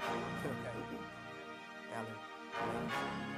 Phil K. Alan.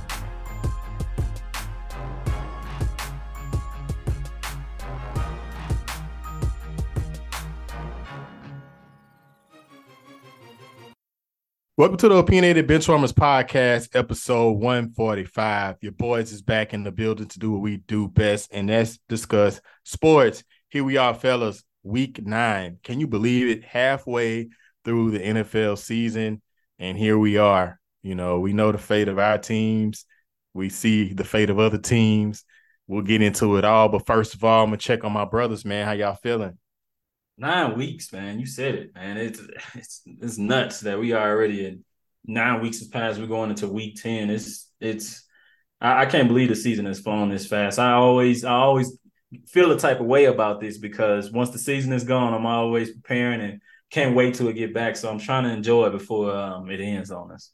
Welcome to the Opinionated Benchwarmers Podcast, episode 145. Your boys is back in the building to do what we do best, and that's discuss sports. Here we are, fellas, week nine. Can you believe it? Halfway through the NFL season, and here we are. You know, we know the fate of our teams, we see the fate of other teams. We'll get into it all, but first of all, I'm gonna check on my brothers, man. How y'all feeling? Nine weeks, man. You said it, man. It's it's it's nuts that we are already in nine weeks has passed. We're going into week ten. It's it's I, I can't believe the season has flown this fast. I always I always feel a type of way about this because once the season is gone, I'm always preparing and can't wait till it get back. So I'm trying to enjoy it before um, it ends on us.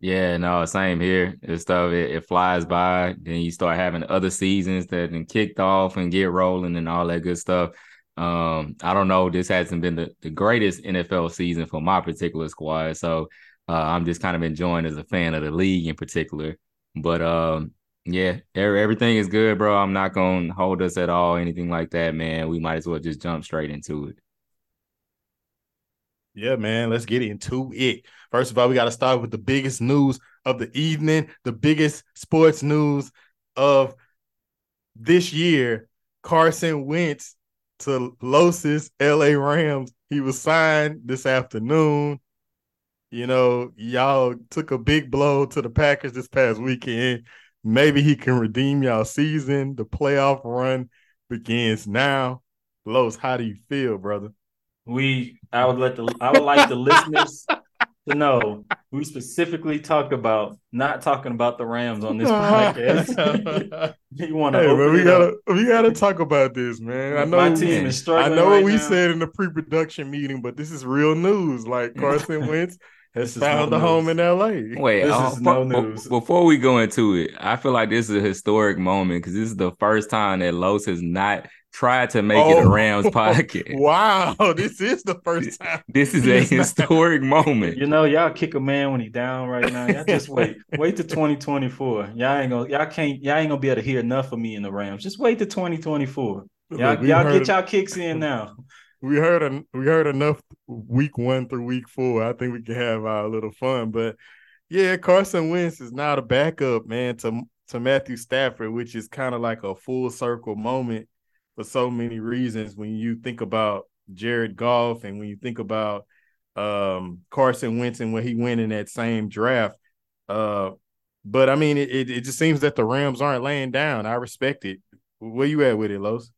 Yeah, no, same here. This stuff it, it, flies by. Then you start having other seasons that then kicked off and get rolling and all that good stuff. Um, I don't know. This hasn't been the, the greatest NFL season for my particular squad. So uh, I'm just kind of enjoying as a fan of the league in particular. But um, yeah, everything is good, bro. I'm not gonna hold us at all, anything like that, man. We might as well just jump straight into it. Yeah, man, let's get into it. First of all, we got to start with the biggest news of the evening, the biggest sports news of this year. Carson Wentz to Los's LA Rams. He was signed this afternoon. You know, y'all took a big blow to the Packers this past weekend. Maybe he can redeem y'all season. The playoff run begins now. Los, how do you feel, brother? We I would let the I would like the listeners to know we specifically talked about not talking about the Rams on this podcast. you want to? Hey, man, we gotta up. we gotta talk about this, man. I know my team is struggling. I know right what we now. said in the pre-production meeting, but this is real news. Like Carson Wentz has found no a home in LA. Wait, this uh, is no news. Before we go into it, I feel like this is a historic moment because this is the first time that Los has not tried to make oh, it a Rams podcast. Wow, this is the first time. This is a historic moment. You know, y'all kick a man when he down right now. Y'all just wait. wait to 2024. Y'all ain't gonna y'all can't y'all ain't gonna be able to hear enough of me in the Rams. Just wait to 2024. Y'all, Look, y'all get y'all kicks in now. We heard a, we heard enough week one through week four. I think we can have our little fun. But yeah, Carson Wentz is now the backup, man, to to Matthew Stafford, which is kind of like a full circle moment for so many reasons when you think about Jared Goff and when you think about um, Carson Wentz and when he went in that same draft. Uh, but I mean, it, it, just seems that the Rams aren't laying down. I respect it. Where you at with it, Los?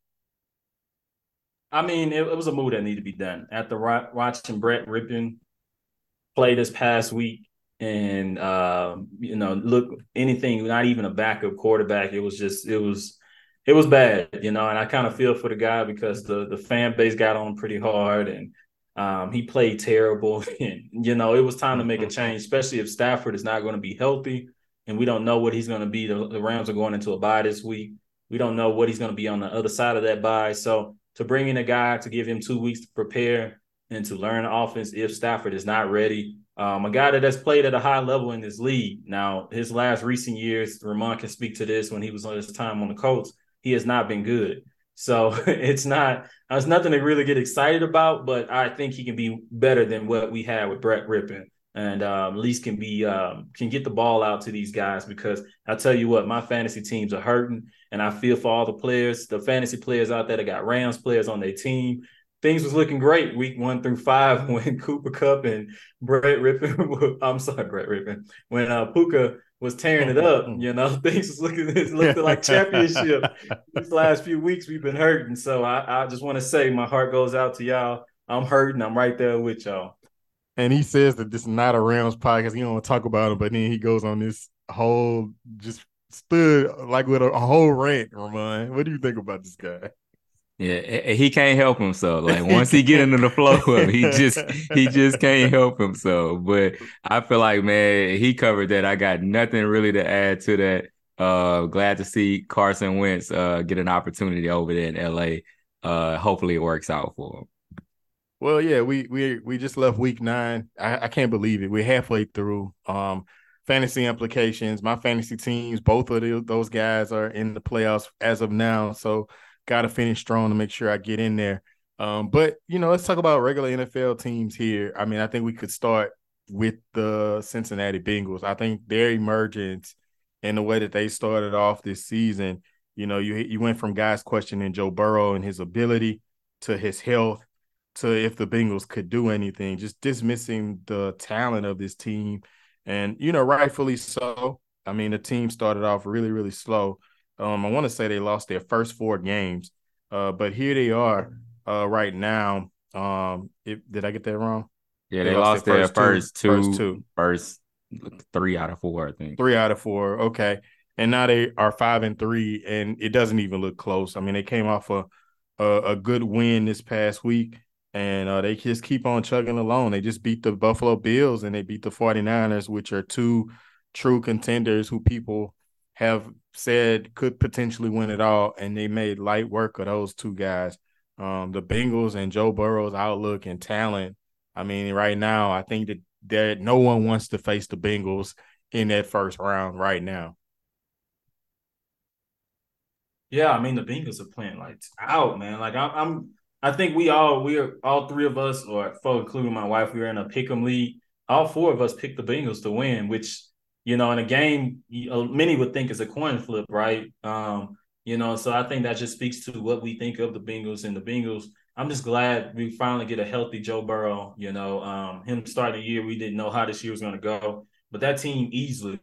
I mean, it, it was a move that needed to be done. After watching Brett Rypien play this past week, and uh, you know, look anything, not even a backup quarterback. It was just, it was it was bad, you know, and I kind of feel for the guy because the the fan base got on him pretty hard and um, he played terrible. and, you know, it was time to make a change, especially if Stafford is not going to be healthy and we don't know what he's going to be. The, the, Rams are going into a bye this week. We don't know what he's going to be on the other side of that bye. So to bring in a guy to give him two weeks to prepare and to learn offense if Stafford is not ready. Um, a guy that has played at a high level in this league. Now, his last recent years, Ramon can speak to this when he was on his time on the Colts he has not been good. So it's not it's nothing to really get excited about, but I think he can be better than what we had with Brett Rypien. and um, at least can be um, can get the ball out to these guys because I tell you what, my fantasy teams are hurting, and I feel for all the players, the fantasy players out there that got Rams players on their team. Things was looking great week one through five when Cooper Kupp and Brett Rypien. I'm sorry, Brett Rypien. When uh, Puka was tearing it up, mm-hmm. you know, things was looking it looked like championship. These last few weeks we've been hurting, so I, I just want to say my heart goes out to y'all. I'm hurting. I'm right there with y'all and he says that this is not a Rams podcast. He don't want to talk about him, but then he goes on this whole just stood like with a, a whole rant. Ramon, what do you think about this guy? Yeah, he can't help himself. Like once he get into the flow of he just he just can't help himself. But I feel like man, he covered that. I got nothing really to add to that. Uh glad to see Carson Wentz uh get an opportunity over there in LA. Uh hopefully it works out for him. Well, yeah, we we we just left week nine. I, I can't believe it. We're halfway through. Um, fantasy implications. My fantasy teams, both of the, those guys are in the playoffs as of now. So got to finish strong to make sure I get in there. Um, but you know, let's talk about regular NFL teams here. I mean, I think we could start with the Cincinnati Bengals. I think their emergence and the way that they started off this season. You know, you you went from guys questioning Joe Burrow and his ability to his health to if the Bengals could do anything, just dismissing the talent of this team. And, you know, rightfully so. I mean, the team started off really, really slow. Um, I want to say they lost their first four games, uh, but here they are uh, right now. Um, if, did I get that wrong? Yeah, they, they lost, lost, their, first, first two, two, first two, first three out of four, I think. Three out of four. Okay, and now they are five and three, and it doesn't even look close. I mean, they came off a a, a good win this past week and uh, they just keep on chugging along. They just beat the Buffalo Bills and they beat the 49ers, which are two true contenders who people have said could potentially win it all. And they made light work of those two guys. Um, the Bengals and Joe Burrow's outlook and talent. I mean, right now, I think that there no one wants to face the Bengals in that first round right now. Yeah, I mean the Bengals are playing like out, man. Like I'm, I'm I think we all we are all three of us, or including my wife, we were in a pick'em league. All four of us picked the Bengals to win, which you know in a game uh, many would think is a coin flip, right? Um, you know, so I think that just speaks to what we think of the Bengals and the Bengals. I'm just glad we finally get a healthy Joe Burrow. You know, um, him starting the year, we didn't know how this year was going to go, but that team easily,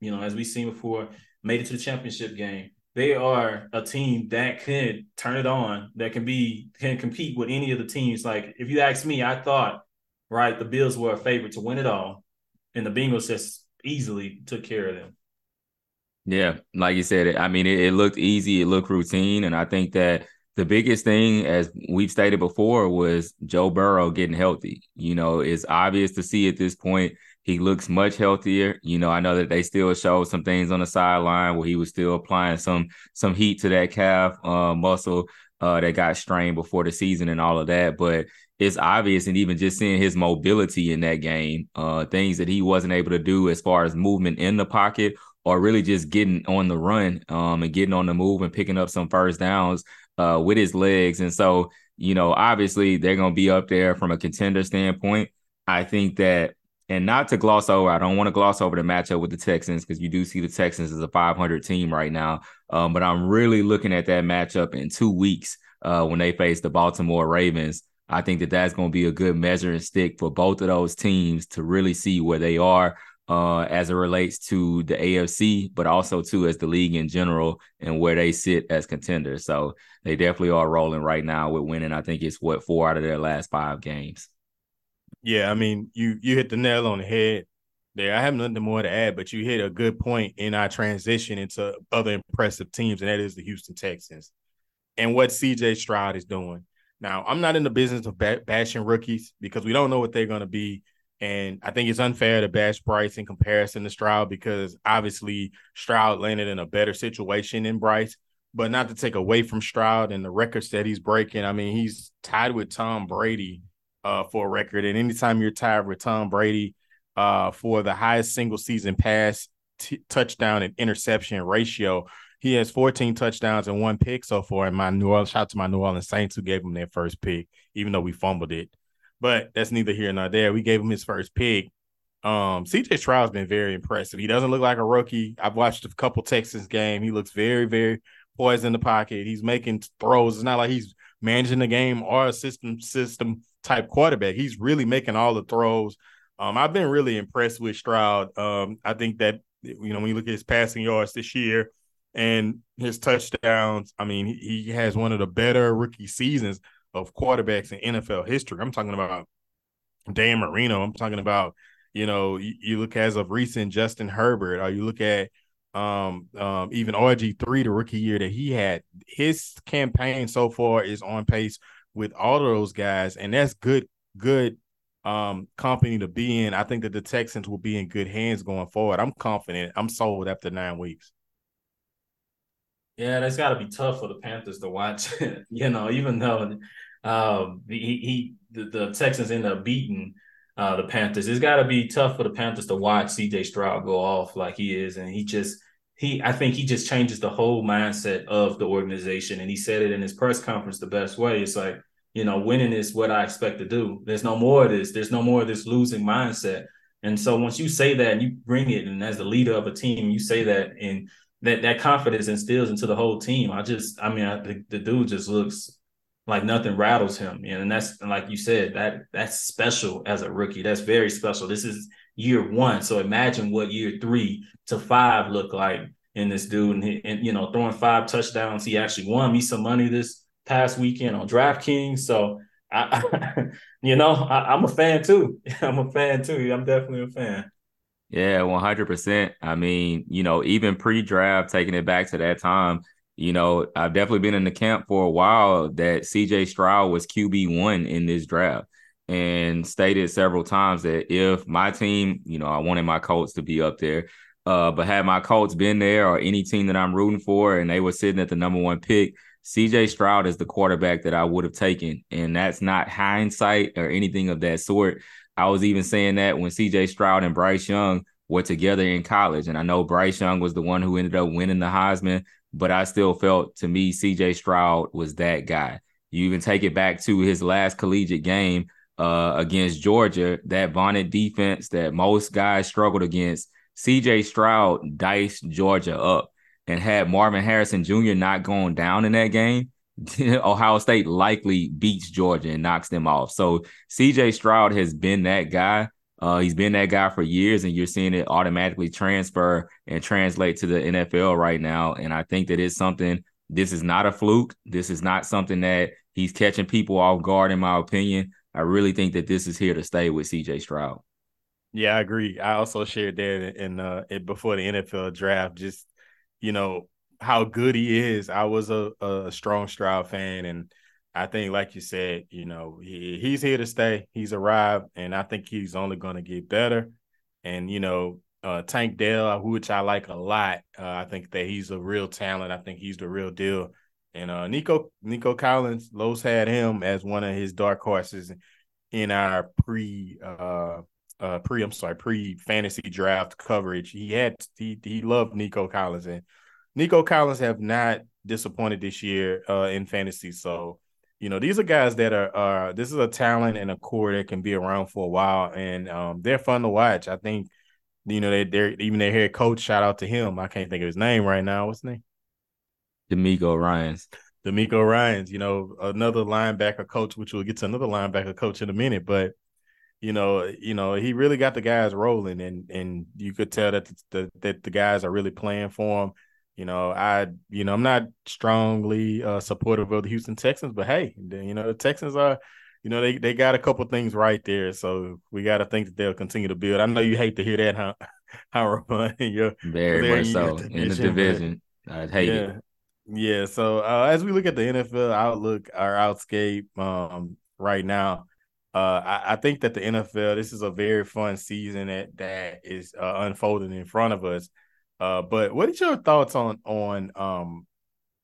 you know, as we've seen before, made it to the championship game they are a team that could turn it on, that can be can compete with any of the teams. Like if you ask me, I thought right the Bills were a favorite to win it all, and the Bengals just easily took care of them. Yeah, like you said, I mean, it, it looked easy, it looked routine, and I think that the biggest thing, as we've stated before, was Joe Burrow getting healthy. You know, it's obvious to see at this point he looks much healthier. You know, I know that they still showed some things on the sideline where he was still applying some some heat to that calf uh, muscle uh, that got strained before the season and all of that. But it's obvious, and even just seeing his mobility in that game, uh, things that he wasn't able to do as far as movement in the pocket or really just getting on the run um, and getting on the move and picking up some first downs uh, with his legs. And so, you know, obviously they're going to be up there from a contender standpoint. I think that and not to gloss over, I don't want to gloss over the matchup with the Texans because you do see the Texans as a 500 team right now. Um, but I'm really looking at that matchup in two weeks uh, when they face the Baltimore Ravens. I think that that's going to be a good measuring stick for both of those teams to really see where they are uh, as it relates to the AFC, but also too as the league in general and where they sit as contenders. So they definitely are rolling right now with winning. I think it's what four out of their last five games. Yeah, I mean, you you hit the nail on the head there. I have nothing more to add, but you hit a good point in our transition into other impressive teams, and that is the Houston Texans and what CJ Stroud is doing. Now, I'm not in the business of bashing rookies because we don't know what they're going to be. And I think it's unfair to bash Bryce in comparison to Stroud because obviously Stroud landed in a better situation than Bryce. But not to take away from Stroud and the records that he's breaking. I mean, he's tied with Tom Brady uh, for a record. And anytime you're tied with Tom Brady uh, for the highest single season pass, t- touchdown, and interception ratio, he has 14 touchdowns and one pick so far. And my New Orleans, shout out to my New Orleans Saints who gave him their first pick, even though we fumbled it. But that's neither here nor there. We gave him his first pick. Um, CJ Stroud's been very impressive. He doesn't look like a rookie. I've watched a couple Texans game. He looks very, very poised in the pocket. He's making throws. It's not like he's managing the game or a system system type quarterback. He's really making all the throws. Um, I've been really impressed with Stroud. Um, I think that you know when you look at his passing yards this year and his touchdowns, I mean he, has one of the better rookie seasons of quarterbacks in NFL history. I'm talking about Dan Marino. I'm talking about you know, you, you, look as of recent Justin Herbert, or you look at um, um, even RG three, the rookie year that he had. His campaign so far is on pace with all of those guys, and that's good, good um company to be in. I think that the Texans will be in good hands going forward. I'm confident. I'm sold after nine weeks. Yeah, that's got to be tough for the Panthers to watch. you know, even though um, he, he the, the Texans end up beating uh, the Panthers. It's got to be tough for the Panthers to watch CJ Stroud go off like he is, and he just he I think he just changes the whole mindset of the organization. And he said it in his press conference the best way. It's like you know, winning is what I expect to do. There's no more of this. There's no more of this losing mindset. And so once you say that and you bring it, and as the leader of a team, you say that, and that that confidence instills into the whole team. I just, I mean, I, the, the dude just looks like nothing rattles him. And that's like you said, that that's special as a rookie. That's very special. This is year one. So imagine what year three to five look like in this dude. And, and you know, throwing five touchdowns. He actually won me some money this past weekend on DraftKings. So I, I you know, I, I'm a fan too. I'm a fan too. I'm definitely a fan. Yeah, 100%. I mean, you know, even pre draft, taking it back to that time, you know, I've definitely been in the camp for a while that CJ Stroud was QB1 in this draft and stated several times that if my team, you know, I wanted my Colts to be up there, uh, but had my Colts been there or any team that I'm rooting for and they were sitting at the number one pick, CJ Stroud is the quarterback that I would have taken. And that's not hindsight or anything of that sort. I was even saying that when CJ Stroud and Bryce Young were together in college. And I know Bryce Young was the one who ended up winning the Heisman, but I still felt to me CJ Stroud was that guy. You even take it back to his last collegiate game uh, against Georgia, that vaunted defense that most guys struggled against. CJ Stroud diced Georgia up and had Marvin Harrison Jr. not going down in that game. Ohio State likely beats Georgia and knocks them off. So CJ Stroud has been that guy. Uh, he's been that guy for years, and you're seeing it automatically transfer and translate to the NFL right now. And I think that it's something. This is not a fluke. This is not something that he's catching people off guard. In my opinion, I really think that this is here to stay with CJ Stroud. Yeah, I agree. I also shared that in uh before the NFL draft, just you know how good he is. I was a, a strong Stroud fan, and I think, like you said, you know, he, he's here to stay. He's arrived, and I think he's only going to get better. And you know, uh, Tank Dell, which I like a lot, uh, I think that he's a real talent. I think he's the real deal. And uh, Nico Nico Collins, Los had him as one of his dark horses in our pre uh, uh pre I'm sorry pre fantasy draft coverage. He had he he loved Nico Collins and Nico Collins have not disappointed this year uh in fantasy. So you know, these are guys that are uh this is a talent and a core that can be around for a while and um they're fun to watch. I think you know they they're even their head coach, shout out to him. I can't think of his name right now. What's his name? DeMeco Ryans. DeMeco Ryans, you know, another linebacker coach, which we'll get to another linebacker coach in a minute, but you know, you know, he really got the guys rolling, and and you could tell that the that the guys are really playing for him. You know, I, you know, I'm not strongly uh, supportive of the Houston Texans, but hey, you know, the Texans are, you know, they they got a couple things right there, so we got to think that they'll continue to build. I know you hate to hear that, huh? How you're very much so in the division. I hate yeah. it. Yeah. So uh, as we look at the NFL outlook, our outscape um, right now, uh, I, I, think that the NFL, this is a very fun season that that is uh, unfolding in front of us. Uh, but what is your thoughts on on um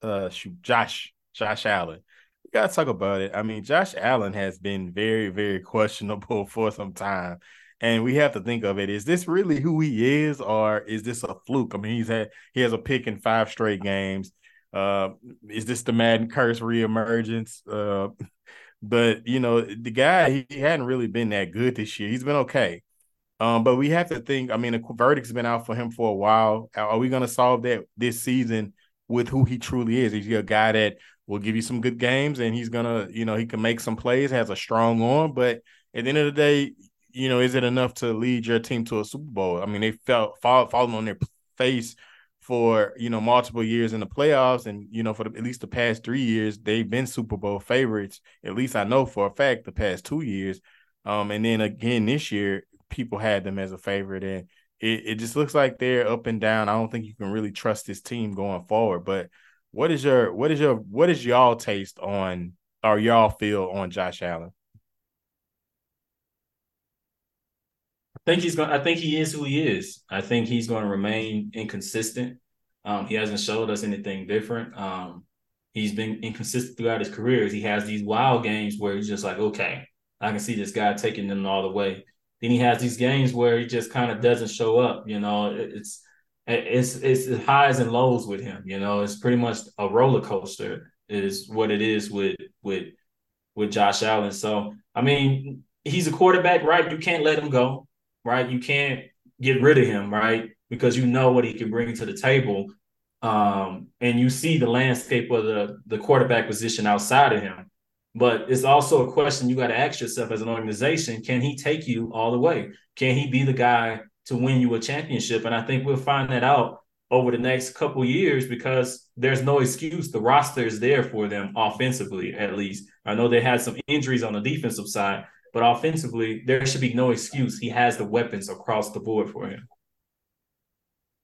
uh shoot, Josh Josh Allen? We gotta talk about it. I mean, Josh Allen has been very very questionable for some time, and we have to think of it: is this really who he is, or is this a fluke? I mean, he's had he has a pick in five straight games. Uh, is this the Madden curse reemergence? Uh, but you know, the guy he, he hadn't really been that good this year. He's been okay. Um, but we have to think. I mean, the verdict's been out for him for a while. Are we going to solve that this season with who he truly is? Is he a guy that will give you some good games and he's gonna, you know, he can make some plays, has a strong arm, but at the end of the day, you know, is it enough to lead your team to a Super Bowl? I mean, they felt fall, falling on their face for you know multiple years in the playoffs, and you know for the, at least the past three years they've been Super Bowl favorites. At least I know for a fact the past two years. Um, and then again this year, people had them as a favorite, and it, it just looks like they're up and down. I don't think you can really trust this team going forward. But what is your what is your what is y'all taste on or y'all feel on Josh Allen? I think he's going. I think he is who he is. I think he's going to remain inconsistent. Um, he hasn't showed us anything different. Um, he's been inconsistent throughout his career. He has these wild games where he's just like, okay, I can see this guy taking them all the way. Then he has these games where he just kind of doesn't show up. You know, it's it's it's highs and lows with him. You know, it's pretty much a roller coaster is what it is with with with Josh Allen. So I mean, he's a quarterback, right? You can't let him go right? You can't get rid of him, right? Because you know what he can bring to the table. Um, and you see the landscape of the, the quarterback position outside of him. But it's also a question you got to ask yourself as an organization can he take you all the way? Can he be the guy to win you a championship? And I think we'll find that out over the next couple years because there's no excuse. The roster is there for them offensively, at least. I know they had some injuries on the defensive side, but offensively, there should be no excuse. He has the weapons across the board for him.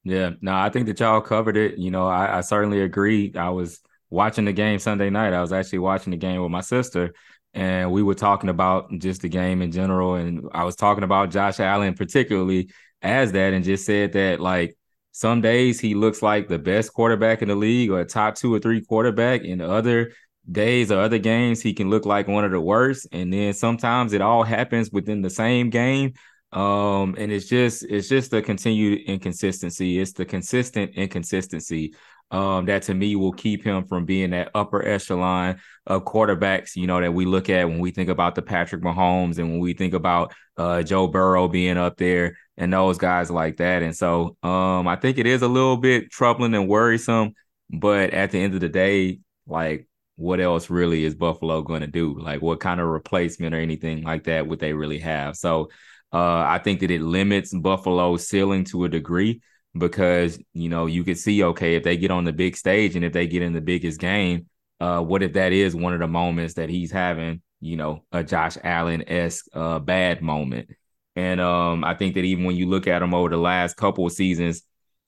Yeah, no, I think that y'all covered it. You know, I, I certainly agree. I was watching the game Sunday night. I was actually watching the game with my sister, and we were talking about just the game in general. And I was talking about Josh Allen particularly as that, and just said that like some days he looks like the best quarterback in the league or a top two or three quarterback, and other days or other games he can look like one of the worst and then sometimes it all happens within the same game um and it's just it's just the continued inconsistency it's the consistent inconsistency um that to me will keep him from being that upper echelon of quarterbacks you know that we look at when we think about the Patrick Mahomes and when we think about uh Joe Burrow being up there and those guys like that and so um I think it is a little bit troubling and worrisome but at the end of the day like what else really is Buffalo going to do? Like, what kind of replacement or anything like that would they really have? So, uh, I think that it limits Buffalo's ceiling to a degree because you know you could see okay if they get on the big stage and if they get in the biggest game, uh, what if that is one of the moments that he's having? You know, a Josh Allen esque uh, bad moment. And um, I think that even when you look at him over the last couple of seasons,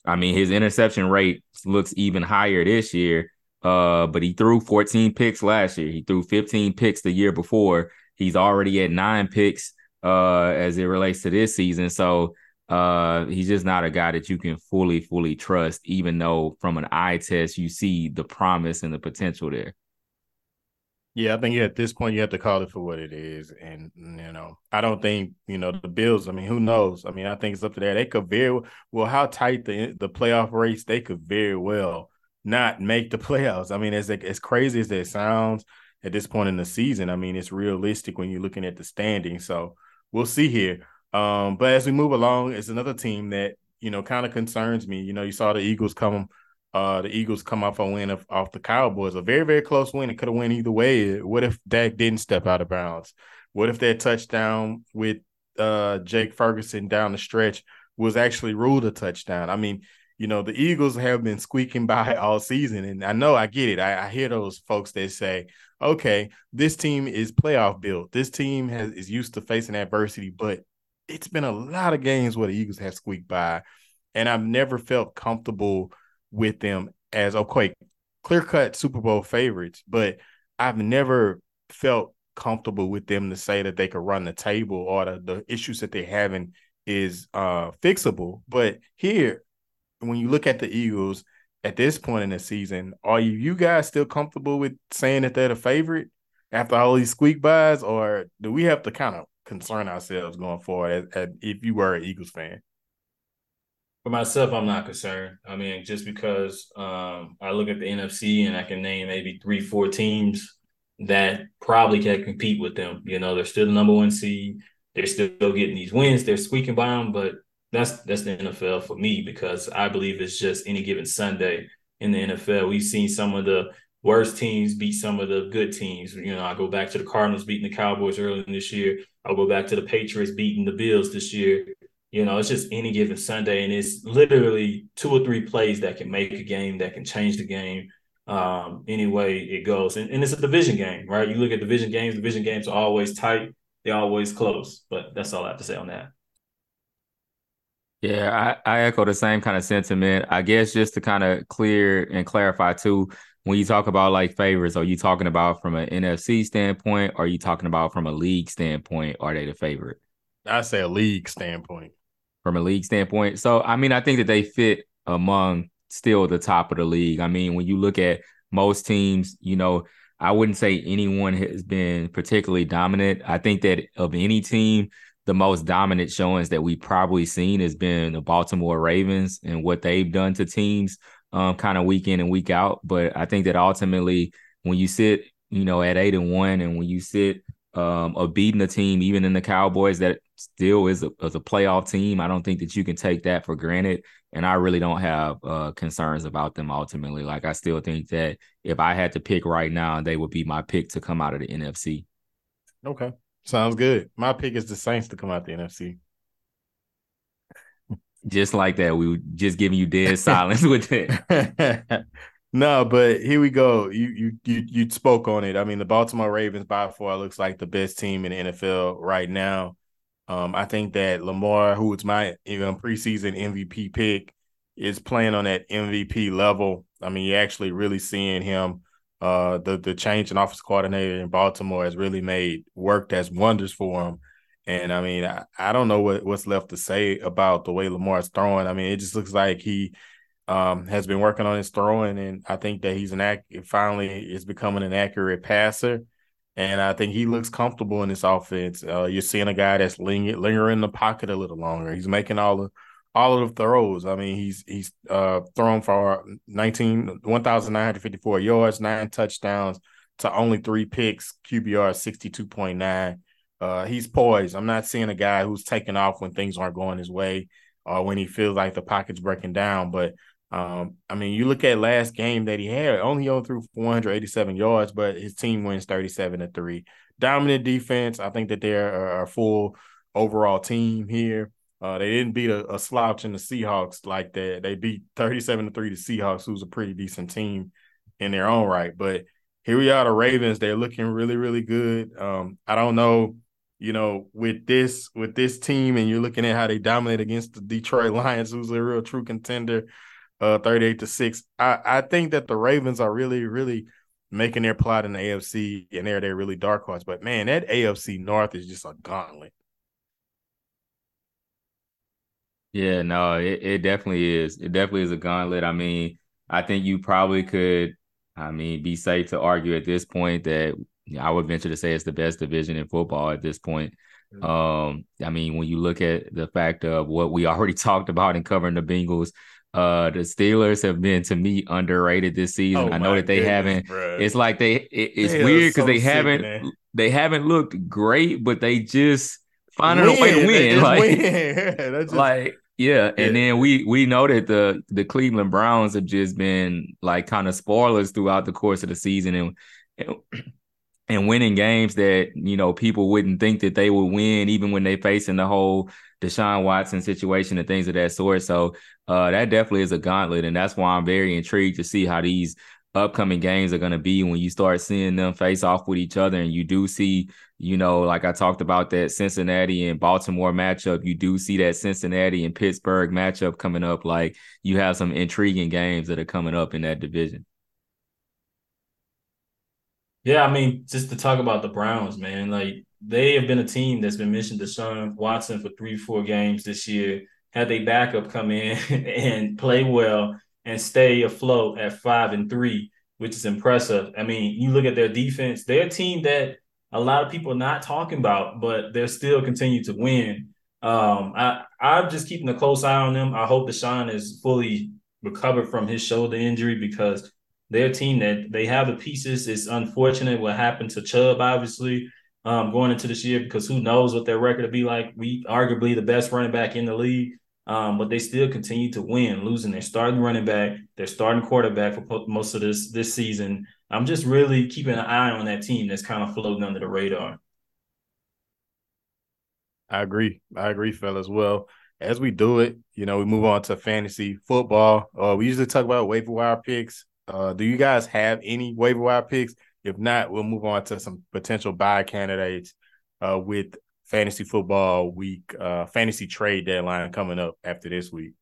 I mean, his interception rate looks even higher this year uh, but he threw 14 picks last year. He threw 15 picks the year before. He's already at nine picks uh as it relates to this season. So uh he's just not a guy that you can fully, fully trust, even though from an eye test you see the promise and the potential there. Yeah, I think at this point you have to call it for what it is. And you know, I don't think, you know, the Bills, I mean, who knows? I mean, I think it's up to that. They could very well how tight the the playoff race, they could very well not make the playoffs. I mean, as as crazy as that sounds at this point in the season, I mean, it's realistic when you're looking at the standing. So we'll see here. Um, but as we move along, it's another team that you know kind of concerns me. You know, you saw the Eagles come, uh, the Eagles come off a win of, off the Cowboys, a very very close win. It could have went either way. What if Dak didn't step out of bounds? What if that touchdown with uh Jake Ferguson down the stretch was actually ruled a touchdown? I mean, you know, the Eagles have been squeaking by all season. And I know I get it. I, I, hear those folks that say, okay, this team is playoff built. This team has is used to facing adversity, but it's been a lot of games where the Eagles have squeaked by. And I've never felt comfortable with them as okay, clear cut Super Bowl favorites, but I've never felt comfortable with them to say that they could run the table or the, the issues that they're having is uh fixable. But here when you look at the Eagles at this point in the season, are you, guys still comfortable with saying that they're the favorite after all these squeak buys, or do we have to kind of concern ourselves going forward if you were an Eagles fan? For myself, I'm not concerned. I mean, just because um, I look at the NFC and I can name maybe three, four teams that probably can compete with them. You know, they're still the number one seed. they're still getting these wins. They're squeaking by them, but that's that's the NFL for me because I believe it's just any given Sunday in the NFL. We've seen some of the worst teams beat some of the good teams. You know, I go back to the Cardinals beating the Cowboys earlier this year. I'll go back to the Patriots beating the Bills this year. You know, it's just any given Sunday, and it's literally two or three plays that can make a game, that can change the game. Um, any way it goes, and, and it's a division game, right? You look at division games; division games are always tight, they're always close. But that's all I have to say on that. Yeah, I, I echo the same kind of sentiment. I guess just to kind of clear and clarify too, when you talk about like favorites, are you talking about from an NFC standpoint or are you talking about from a league standpoint? Are they the favorite? I say a league standpoint. From a league standpoint. So I mean, I think that they fit among still the top of the league. I mean, when you look at most teams, you know, I wouldn't say anyone has been particularly dominant. I think that of any team, the most dominant showings that we've probably seen has been the Baltimore Ravens and what they've done to teams um, kind of week in and week out. But I think that ultimately, when you sit, you know, at eight and one, and when you sit um, of beating a team, even in the Cowboys, that still is a, is a playoff team. I don't think that you can take that for granted. And I really don't have uh, concerns about them ultimately. Like, I still think that if I had to pick right now, they would be my pick to come out of the NFC. Okay. Sounds good. My pick is the Saints to come out the NFC. Just like that, we were just giving you dead silence with it. no, but here we go. You you you you spoke on it. I mean, the Baltimore Ravens by far looks like the best team in the NFL right now. Um, I think that Lamar, who is my even preseason MVP pick, is playing on that MVP level. I mean, you're actually really seeing him. Uh, the the change in office coordinator in Baltimore has really made worked as wonders for him. And I mean, I, I don't know what, what's left to say about the way Lamar's throwing. I mean, it just looks like he um, has been working on his throwing, and I think that he's an act finally is becoming an accurate passer. And I think he looks comfortable in this offense. Uh, you're seeing a guy that's linger, lingering in the pocket a little longer. He's making all the all of the throws. I mean, he's he's uh, thrown for 19 1,954 yards, nine touchdowns to only three picks, QBR 62.9 uh, he's poised. I'm not seeing a guy who's taking off when things aren't going his way or when he feels like the pocket's breaking down. But um, I mean, you look at last game that he had, only on through 487 yards, but his team wins 37 to three. Dominant defense. I think that they're a, full overall team here. Uh, they didn't beat a, a, slouch in the Seahawks like that. They beat 37 to 3 to Seahawks, who's a pretty decent team in their own right. But here we are, the Ravens. They're looking really, really good. Um, I don't know you know, with this with this team, and you're looking at how they dominate against the Detroit Lions, who's a real true contender, uh, 38 to six. I I think that the Ravens are really really making their plot in the AFC, and they're they're really dark horse. But man, that AFC North is just a gauntlet. Yeah, no, it, it definitely is. It definitely is a gauntlet. I mean, I think you probably could, I mean, be safe to argue at this point that I would venture to say it's the best division in football at this point. Um, I mean, when you look at the fact of what we already talked about in covering the Bengals, uh, the Steelers have been to me underrated this season. Oh I know that they goodness, haven't. Bro. It's like they. It, it's they weird because so they haven't. Man. They haven't looked great, but they just finding win. a way to win. Like, win. just, like yeah, and then we we know that the the Cleveland Browns have just been like kind of spoilers throughout the course of the season, and, and and winning games that you know people wouldn't think that they would win, even when they facing the whole Deshaun Watson situation and things of that sort. So uh, that definitely is a gauntlet, and that's why I'm very intrigued to see how these upcoming games are going to be when you start seeing them face off with each other and you do see you know like i talked about that cincinnati and baltimore matchup you do see that cincinnati and pittsburgh matchup coming up like you have some intriguing games that are coming up in that division yeah, I mean, just to talk about the Browns, man, like they have been a team that's been missing Deshaun Watson for three, four games this year. Had they backup come in and play well and stay afloat at five and three, which is impressive. I mean, you look at their defense, they're a team that a lot of people are not talking about, but they're still continue to win. Um, I I'm just keeping a close eye on them. I hope Deshaun is fully recovered from his shoulder injury because their team that they have the pieces. It's unfortunate what happened to Chubb, obviously, um, going into this year because who knows what their record will be like. We arguably the best running back in the league, um, but they still continue to win, losing their starting running back, their starting quarterback for most of this this season. I'm just really keeping an eye on that team that's kind of floating under the radar. I agree. I agree, fellas. Well, as we do it, you know, we move on to fantasy football. Uh, we usually talk about waiver wire picks. Uh, do you guys have any waiver wire picks? If not, we'll move on to some potential buy candidates uh, with fantasy football week, uh, fantasy trade deadline coming up after this week.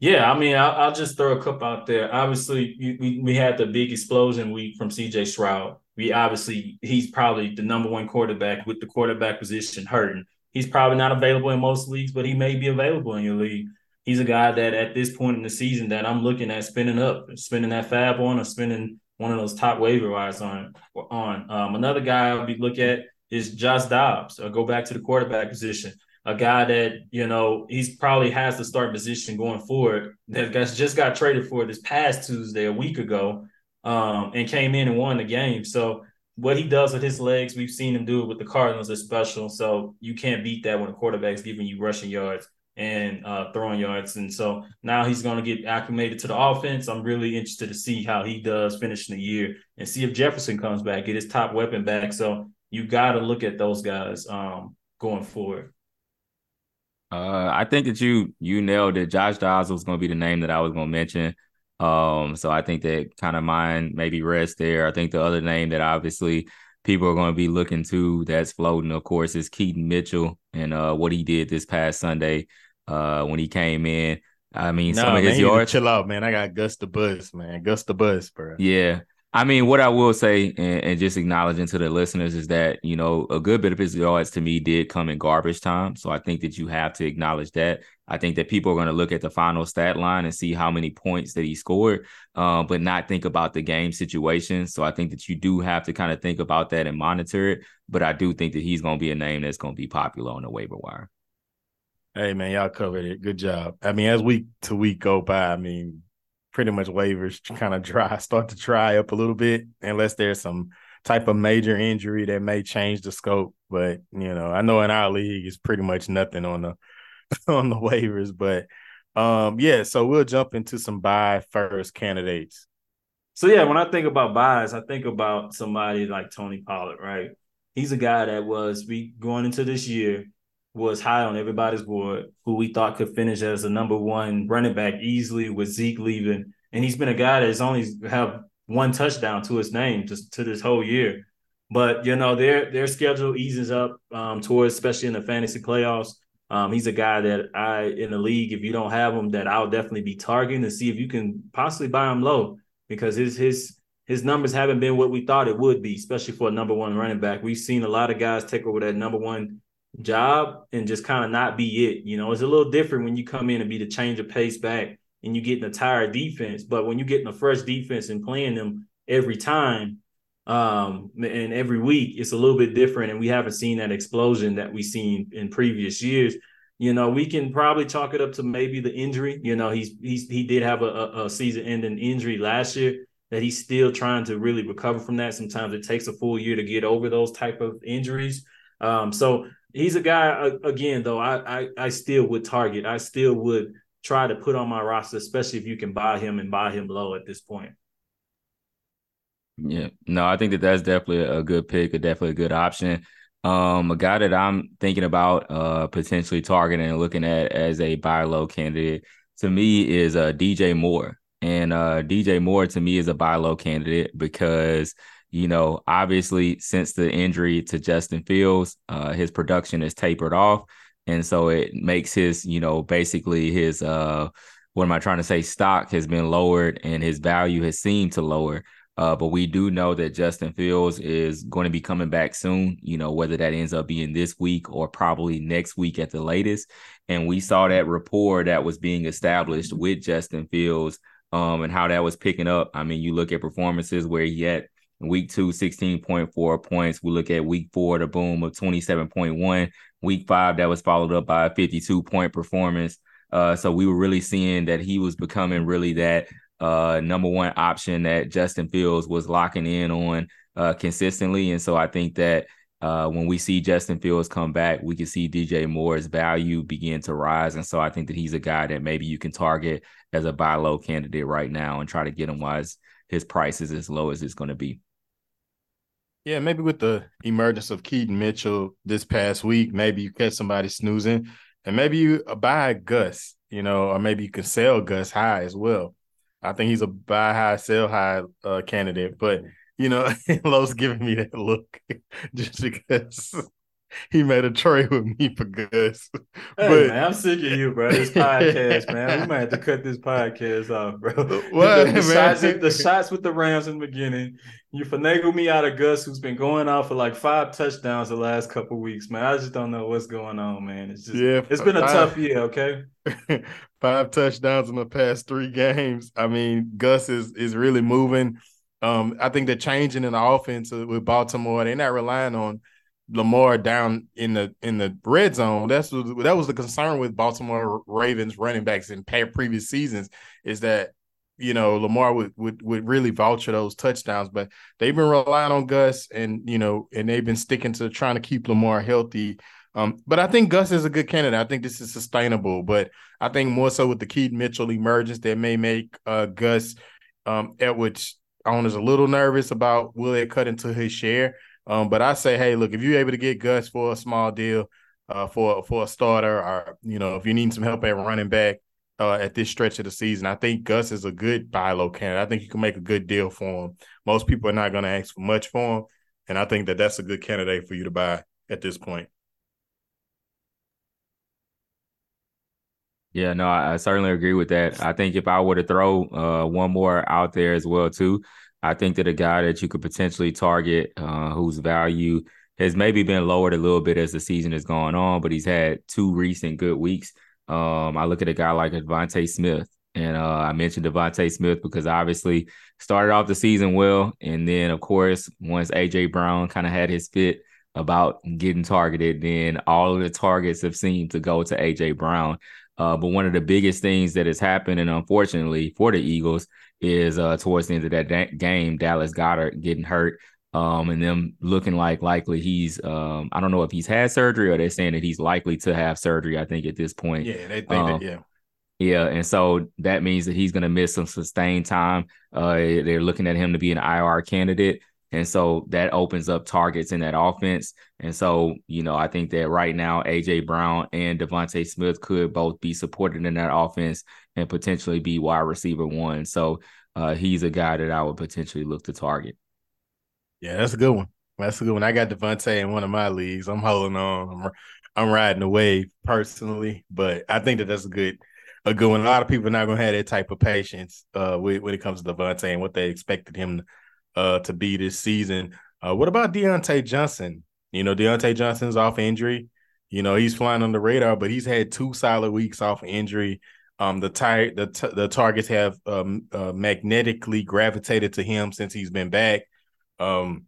Yeah, I mean, I'll, I'll just throw a couple out there. Obviously, we, we had the big explosion week from CJ Stroud. We obviously he's probably the number one quarterback with the quarterback position hurting. He's probably not available in most leagues, but he may be available in your league. He's a guy that at this point in the season that I'm looking at spinning up, spending that fab on, or spending one of those top waiver wires on. On um, another guy I'll be look at is Josh Dobbs. Or go back to the quarterback position. A guy that you know he's probably has the start position going forward. That just got traded for this past Tuesday a week ago, um, and came in and won the game. So what he does with his legs, we've seen him do it with the Cardinals is special. So you can't beat that when a quarterback's giving you rushing yards and uh, throwing yards. And so now he's going to get acclimated to the offense. I'm really interested to see how he does finishing the year and see if Jefferson comes back, get his top weapon back. So you got to look at those guys um, going forward. Uh, I think that you you nailed it. Josh Dobbs was going to be the name that I was going to mention. Um, so I think that kind of mine maybe rests there. I think the other name that obviously people are going to be looking to that's floating, of course, is Keaton Mitchell and uh, what he did this past Sunday uh, when he came in. I mean, no, some of man, yards. Chill out, man. I got Gus the Bus, man. Gus the Bus, bro. Yeah. I mean, what I will say and, and, just acknowledging to the listeners is that, you know, a good bit of his yards to me did come in garbage time. So I think that you have to acknowledge that. I think that people are going to look at the final stat line and see how many points that he scored, uh, but not think about the game situation. So I think that you do have to kind of think about that and monitor it. But I do think that he's going to be a name that's going to be popular on the waiver wire. Hey man, y'all covered it. Good job. I mean, as week to week go by, I mean, pretty much waivers kind of dry, start to dry up a little bit, unless there's some type of major injury that may change the scope. But you know, I know in our league it's pretty much nothing on the on the waivers. But um, yeah, so we'll jump into some buy first candidates. So yeah, when I think about buys, I think about somebody like Tony Pollard, right? He's a guy that was we going into this year was high on everybody's board, who we thought could finish as the number one running back easily with Zeke leaving. And he's been a guy that's only have one touchdown to his name just to this whole year. But you know, their their schedule eases up um, towards, especially in the fantasy playoffs. Um, he's a guy that I in the league, if you don't have him, that I'll definitely be targeting to see if you can possibly buy him low because his his his numbers haven't been what we thought it would be, especially for a number one running back. We've seen a lot of guys take over that number one job and just kind of not be it. You know, it's a little different when you come in and be the change of pace back and you get an entire defense. But when you get in the fresh defense and playing them every time um and every week, it's a little bit different. And we haven't seen that explosion that we've seen in previous years. You know, we can probably chalk it up to maybe the injury. You know, he's he's he did have a, a season-ending injury last year that he's still trying to really recover from that. Sometimes it takes a full year to get over those type of injuries. Um, so he's a guy again though. I, I I still would target. I still would try to put on my roster, especially if you can buy him and buy him low at this point. Yeah, no, I think that that's definitely a good pick, a definitely a good option. Um, a guy that I'm thinking about uh potentially targeting and looking at as a buy low candidate to me is uh DJ Moore. And uh DJ Moore to me is a buy low candidate because you know, obviously, since the injury to Justin Fields, uh, his production is tapered off. And so it makes his, you know, basically his, uh, what am I trying to say? Stock has been lowered and his value has seemed to lower. Uh, but we do know that Justin Fields is going to be coming back soon, you know, whether that ends up being this week or probably next week at the latest. And we saw that rapport that was being established with Justin Fields um, and how that was picking up. I mean, you look at performances where he had Week two, 16.4 points. We look at week four, the boom of 27.1. Week five, that was followed up by a 52 point performance. Uh, so we were really seeing that he was becoming really that uh, number one option that Justin Fields was locking in on uh, consistently. And so I think that uh, when we see Justin Fields come back, we can see DJ Moore's value begin to rise. And so I think that he's a guy that maybe you can target as a buy low candidate right now and try to get him his, his price is as low as it's going to be. Yeah, maybe with the emergence of Keaton Mitchell this past week, maybe you catch somebody snoozing and maybe you buy Gus, you know, or maybe you can sell Gus high as well. I think he's a buy high, sell high uh, candidate, but you know, Los giving me that look just because he made a trade with me for Gus. Hey, but man, I'm sick of you, bro. This podcast, man. We might have to cut this podcast off, bro. What, the, the shots, the shots with the Rams in the beginning. You finagle me out of Gus, who's been going off for like five touchdowns the last couple weeks, man. I just don't know what's going on, man. It's just yeah, it's been a tough year, okay? five touchdowns in the past three games. I mean, Gus is is really moving. Um, I think the changing in the offense with Baltimore, they're not relying on Lamar down in the in the red zone. That's that was the concern with Baltimore Ravens running backs in previous seasons is that you know Lamar would would would really vulture those touchdowns, but they've been relying on Gus and you know and they've been sticking to trying to keep Lamar healthy. Um, but I think Gus is a good candidate. I think this is sustainable, but I think more so with the Keaton Mitchell emergence that may make uh, Gus um, Edwards owners a little nervous about will it cut into his share. Um, but I say, hey, look, if you're able to get Gus for a small deal, uh, for for a starter, or you know, if you need some help at running back uh, at this stretch of the season, I think Gus is a good buy low candidate. I think you can make a good deal for him. Most people are not going to ask for much for him, and I think that that's a good candidate for you to buy at this point. Yeah, no, I, certainly agree with that. I think if I were to throw uh, one more out there as well too, I think that a guy that you could potentially target uh, whose value has maybe been lowered a little bit as the season has gone on, but he's had two recent good weeks. Um, I look at a guy like DeVonta Smith, and uh, I mentioned DeVonta Smith because obviously started off the season well, and then of course once AJ Brown kind of had his fit about getting targeted, then all of the targets have seemed to go to AJ Brown. Uh, but one of the biggest things that has happened, and unfortunately for the Eagles, is uh, towards the end of that da- game, Dallas Goedert getting hurt. Um, and them looking like likely he's um, I don't know if he's had surgery or they're saying that he's likely to have surgery. I think at this point, yeah, they think um, that, yeah, yeah, and so that means that he's going to miss some sustained time. Uh, they're looking at him to be an IR candidate, and so that opens up targets in that offense. And so you know, I think that right now AJ Brown and DeVonta Smith could both be supported in that offense and potentially be wide receiver one. So uh, he's a guy that I would potentially look to target. Yeah, that's a good one. That's a good one. I got DeVonta in one of my leagues. I'm holding on. I'm I'm riding the wave personally, but I think that that's a good a good one. A lot of people are not gonna have that type of patience uh when, it comes to DeVonta and what they expected him uh to be this season. Uh, what about Diontae Johnson? You know, Diontae Johnson's off injury. You know, he's flying on the radar, but he's had two solid weeks off injury. Um, the tar- the t- the targets have um, uh, magnetically gravitated to him since he's been back. Um,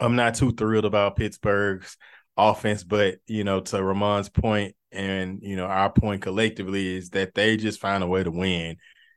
I'm not too thrilled about Pittsburgh's offense, but you know, to Ramon's point and you know our point collectively is that they just find a way to win.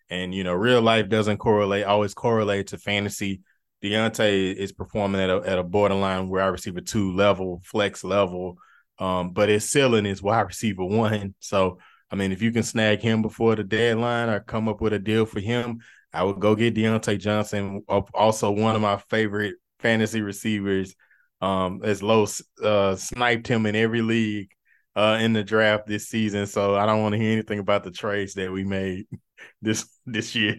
And you know, real life doesn't correlate always correlate to fantasy. Diontae is performing at a at a borderline wide receiver two level, flex level, um, but his ceiling is wide receiver one. So I mean, if you can snag him before the deadline or come up with a deal for him, I would go get Diontae Johnson. Also, one of my favorite fantasy receivers. Um, as low uh, sniped him in every league uh, in the draft this season. So I don't want to hear anything about the trades that we made this this year.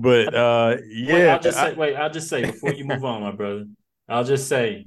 But uh, yeah, wait, I'll just I, say, wait, I'll just say before you move on, my brother, I'll just say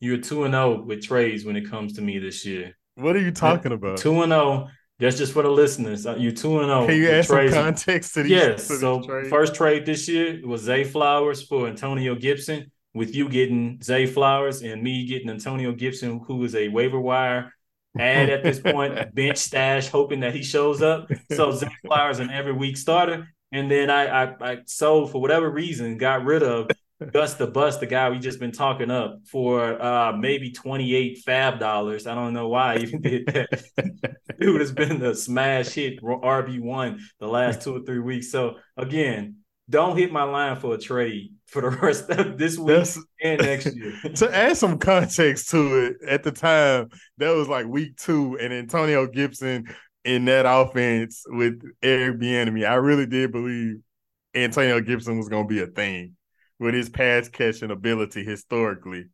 you're two and zero oh with trades when it comes to me this year. What are you talking about? Two and zero. Oh. That's just for the listeners. Uh, you two and zero. Oh. Can you add some context to these? Yes. To so trades? first trade this year was Zay Flowers for Antonio Gibson. With you getting Zay Flowers and me getting Antonio Gibson, who is a waiver wire add at this point, bench stash, hoping that he shows up. So Zay Flowers an every week starter. And then I, I I sold for whatever reason, got rid of Gus the Bus, the guy we just been talking up for uh maybe 28 FAAB dollars. I don't know why I even did that. Dude has been the smash hit RB1 the last two or three weeks. So again, don't hit my line for a trade for the rest of this week That's, and next year. to add some context to it, at the time, that was like week two, and Antonio Gibson in that offense with Eric Bieniemy, I really did believe Antonio Gibson was going to be a thing with his pass catching ability historically.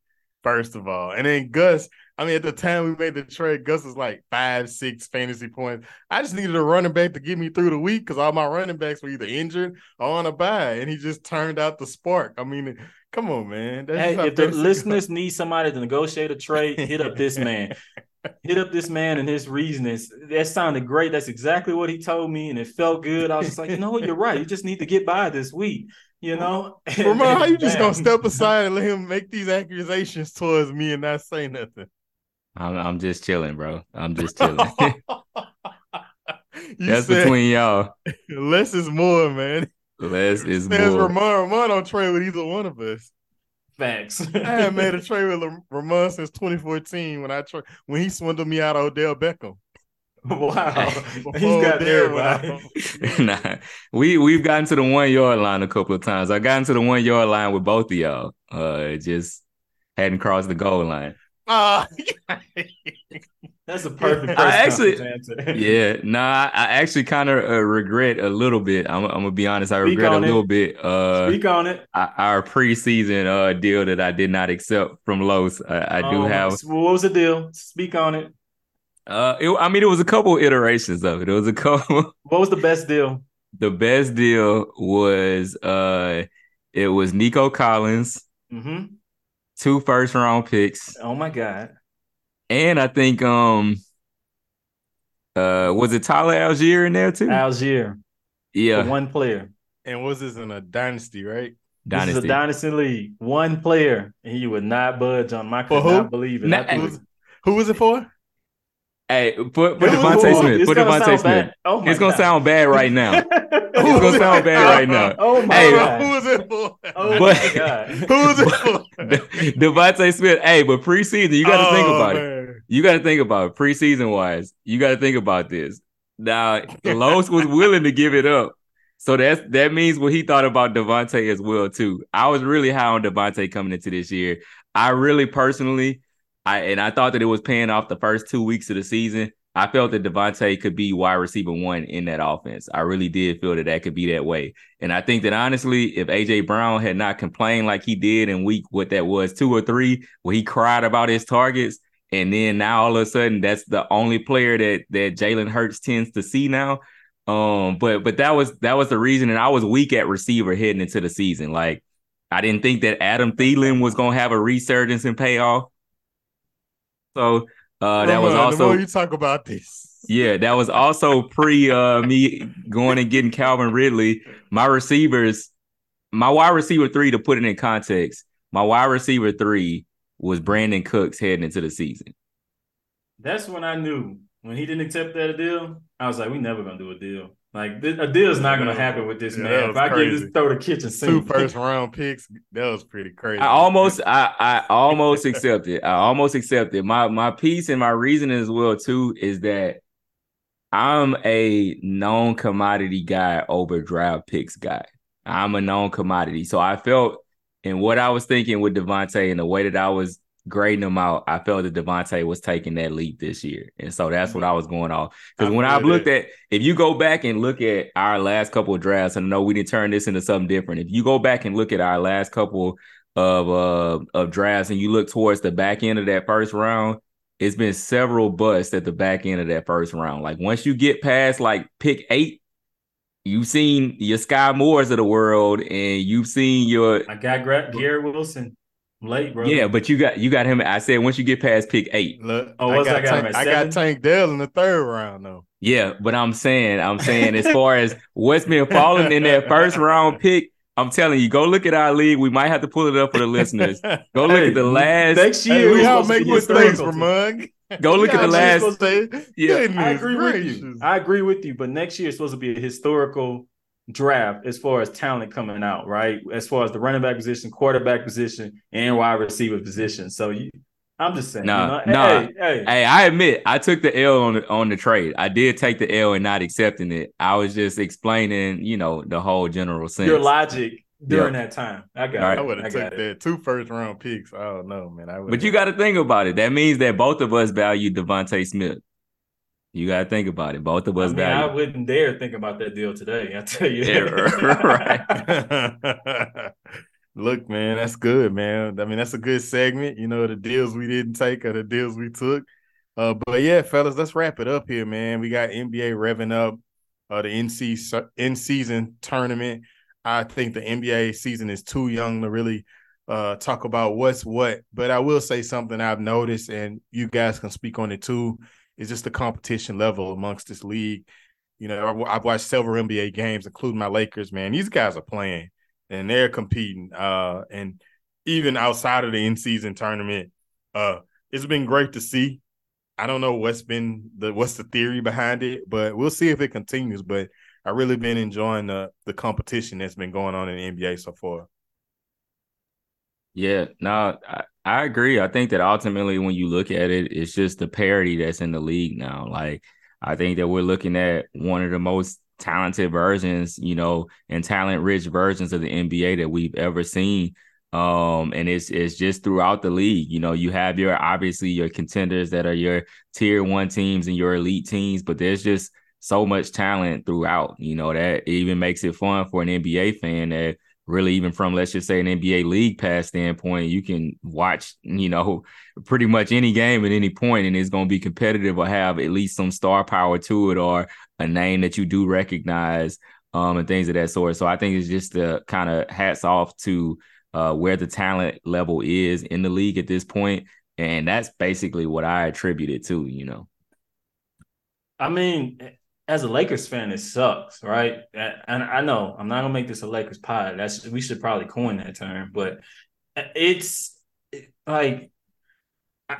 First of all, and then Gus. I mean, at the time we made the trade, Gus was like five, six fantasy points. I just needed a running back to get me through the week because all my running backs were either injured or on a bye, and he just turned out the spark. I mean, come on, man. That's hey, if the listeners need somebody to negotiate a trade, hit up this man. Hit up this man and his reasonings. That sounded great. That's exactly what he told me, and it felt good. I was just like, you know what, you're right. You just need to get by this week. You know, Ramon, how you just gonna step aside and let him make these accusations towards me and not say nothing? I'm, I'm just chilling, bro. I'm just chilling. That's between y'all. Less is more, man. Less is Says more. Ramon, Ramon don't trade with either one of us. Facts. I haven't made a trade with Ramon since 2014 when I tra- when he swindled me out of Odell Beckham. Wow, he's got there. nah, we we've gotten to the one yard line a couple of times. I got into the one yard line with both of y'all. Uh, just hadn't crossed the goal line. Uh, That's a perfect. I actually, yeah, nah, I actually kind of uh, regret a little bit. I'm, I'm, gonna be honest. I Speak regret a little bit. Uh, Speak on it. Our preseason uh deal that I did not accept from Los. I, I do um, have. What was the deal? Speak on it. Uh, it, I mean, it was a couple iterations of it. It was a couple. What was the best deal? The best deal was uh, it was Nico Collins, mm-hmm. two first round picks. Oh my god! And I think um, uh, was it Tyler Allgeier in there too? Allgeier, yeah, one player. And was this in a dynasty, right? Dynasty. This is a dynasty league. One player, and he would not budge on my. Could not believe it. Not, who was it for? Hey, put put DeVonta Smith. Put DeVonta Smith. Oh it's gonna God. sound bad right now. it's gonna sound bad right now. Oh my hey, God. Who is it for? Oh but, my God. who is it for? DeVonta Smith. Hey, but preseason, you got to oh, think about man. it. You got to think about it. Preseason wise, you got to think about this. Now, Los was willing to give it up. So that's that means what he thought about DeVonta as well too. I was really high on DeVonta coming into this year. I really personally I and I thought that it was paying off the first two weeks of the season. I felt that DeVonta could be wide receiver one in that offense. I really did feel that that could be that way. And I think that honestly, if AJ Brown had not complained like he did in week what that was two or three, where he cried about his targets, and then now all of a sudden that's the only player that that Jalen Hurts tends to see now. Um, but but that was that was the reason, and I was weak at receiver heading into the season. Like I didn't think that Adam Thielen was gonna have a resurgence and payoff. So uh, that was also the more you talk about this. Yeah, that was also pre uh, me going and getting Calvin Ridley. My receivers, my wide receiver three, to put it in context, my wide receiver three was Brandin Cooks heading into the season. That's when I knew when he didn't accept that deal. I was like, we never gonna do a deal. Like a deal is not going to happen with this yeah, man. If I crazy. get this throw the kitchen sink, two first round picks, that was pretty crazy. I almost, I, I almost accepted. It. I almost accepted. My my piece and my reasoning as well too is that I'm a known commodity guy over draft picks guy. I'm a known commodity, so I felt and what I was thinking with DeVonta and the way that I was grading them out, I felt that DeVonta was taking that leap this year. And so that's what I was going off. Because when I've looked at, if you go back and look at our last couple of drafts, and I know we didn't turn this into something different. If you go back and look at our last couple of uh of drafts and you look towards the back end of that first round, it's been several busts at the back end of that first round. Like once you get past like pick eight, you've seen your Skyy Moores of the world, and you've seen your I got Garrett Wilson late, bro. Yeah, but you got you got him. I said once you get past pick eight. Look, oh, I got, I got, Tank, I got Tank Dell in the third round though. Yeah, but I'm saying, I'm saying as far as what's been falling in that first round pick, I'm telling you, go look at our league. We might have to pull it up for the listeners. Go look hey, at the last next year. Hey, we all make mistakes, Ramon. Go look at the last. yeah, I agree gracious. with you. I agree with you. But next year is supposed to be a historical draft as far as talent coming out, right? As far as the running back position, quarterback position, and wide receiver position. So you, I'm just saying. No, you know, no. Hey, hey, Hey, I admit I took the L on the, on the trade. I did take the L and not accepting it. I was just explaining, you know, the whole general sense. your logic during that time. I got Right. it. I would have got took it. that two first round picks. I don't know, man. I But you got to think about it. That means that both of us value DeVonta Smith. You got to think about it. Both of I us mean, value. I wouldn't dare think about that deal today. I tell you. Yeah, right. Look, man, that's good, man. I mean, that's a good segment. You know, the deals we didn't take or the deals we took. Uh, but yeah, fellas, let's wrap it up here, man. We got NBA revving up uh, the NC in season tournament. I think the NBA season is too young to really uh, talk about what's what. But I will say something I've noticed, and you guys can speak on it too. Is just the competition level amongst this league. You know, I've watched several NBA games, including my Lakers. Man, these guys are playing and they're competing. Uh, and even outside of the in-season tournament, uh, it's been great to see. I don't know what's been the what's the theory behind it, but we'll see if it continues. But I really been enjoying the the competition that's been going on in the NBA so far. Yeah, no, I, I agree. I think that ultimately, when you look at it, it's just the parity that's in the league now. Like, I think that we're looking at one of the most talented versions, you know, and talent rich versions of the NBA that we've ever seen. Um, and it's it's just throughout the league. You know, you have your obviously your contenders that are your tier one teams and your elite teams, but there's just so much talent throughout. You know, that even makes it fun for an NBA fan that really even from let's just say an NBA league pass standpoint, you can watch, you know, pretty much any game at any point and it's going to be competitive or have at least some star power to it or a name that you do recognize um and things of that sort. So I think it's just the kind of hats off to uh where the talent level is in the league at this point and that's basically what I attribute it to, you know. I mean, as a Lakers fan, it sucks, right? And I know I'm not gonna make this a Lakers pod. That's we should probably coin that term, but uh, it's like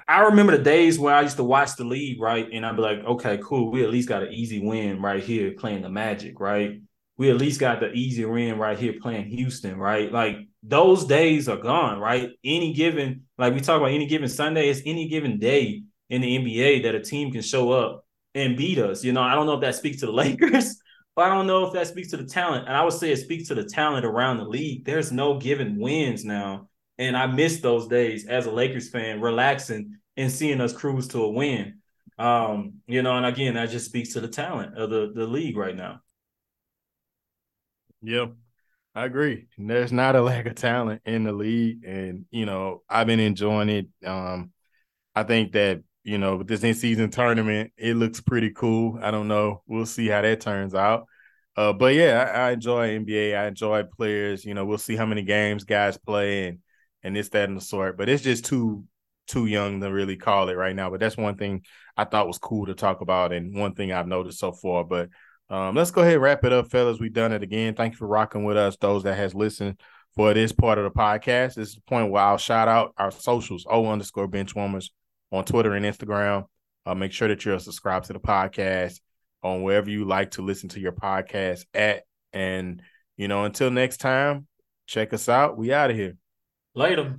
I remember the days where I used to watch the league, right? And I'd be like, okay, cool. We at least got an easy win right here playing the Magic, right? We at least got the easy win right here playing Houston, right? Like those days are gone, right? Any given, like we talk about any given Sunday, it's any given day in the NBA that a team can show up and beat us. You know, I don't know if that speaks to the Lakers, but I don't know if that speaks to the talent. And I would say it speaks to the talent around the league. There's no given wins now. And I miss those days as a Lakers fan, relaxing and seeing us cruise to a win. Um, you know, and again, that just speaks to the talent of the, the league right now. Yep. I agree. There's not a lack of talent in the league. And, you know, I've been enjoying it. Um, I think that you know, with this in season tournament, it looks pretty cool. I don't know. We'll see how that turns out. Uh, but yeah, I, I, enjoy NBA. I enjoy players. You know, we'll see how many games guys play and and this, that, and the sort. But it's just too too young to really call it right now. But that's one thing I thought was cool to talk about, and one thing I've noticed so far. But um, let's go ahead and wrap it up, fellas. We've done it again. Thank you for rocking with us, those that has listened for this part of the podcast. This is the point where I'll shout out our socials, O underscore benchwarmers on Twitter and Instagram. Uh, make sure that you're subscribed to the podcast on wherever you like to listen to your podcast at. And, you know, until next time, check us out. We out of here. Later.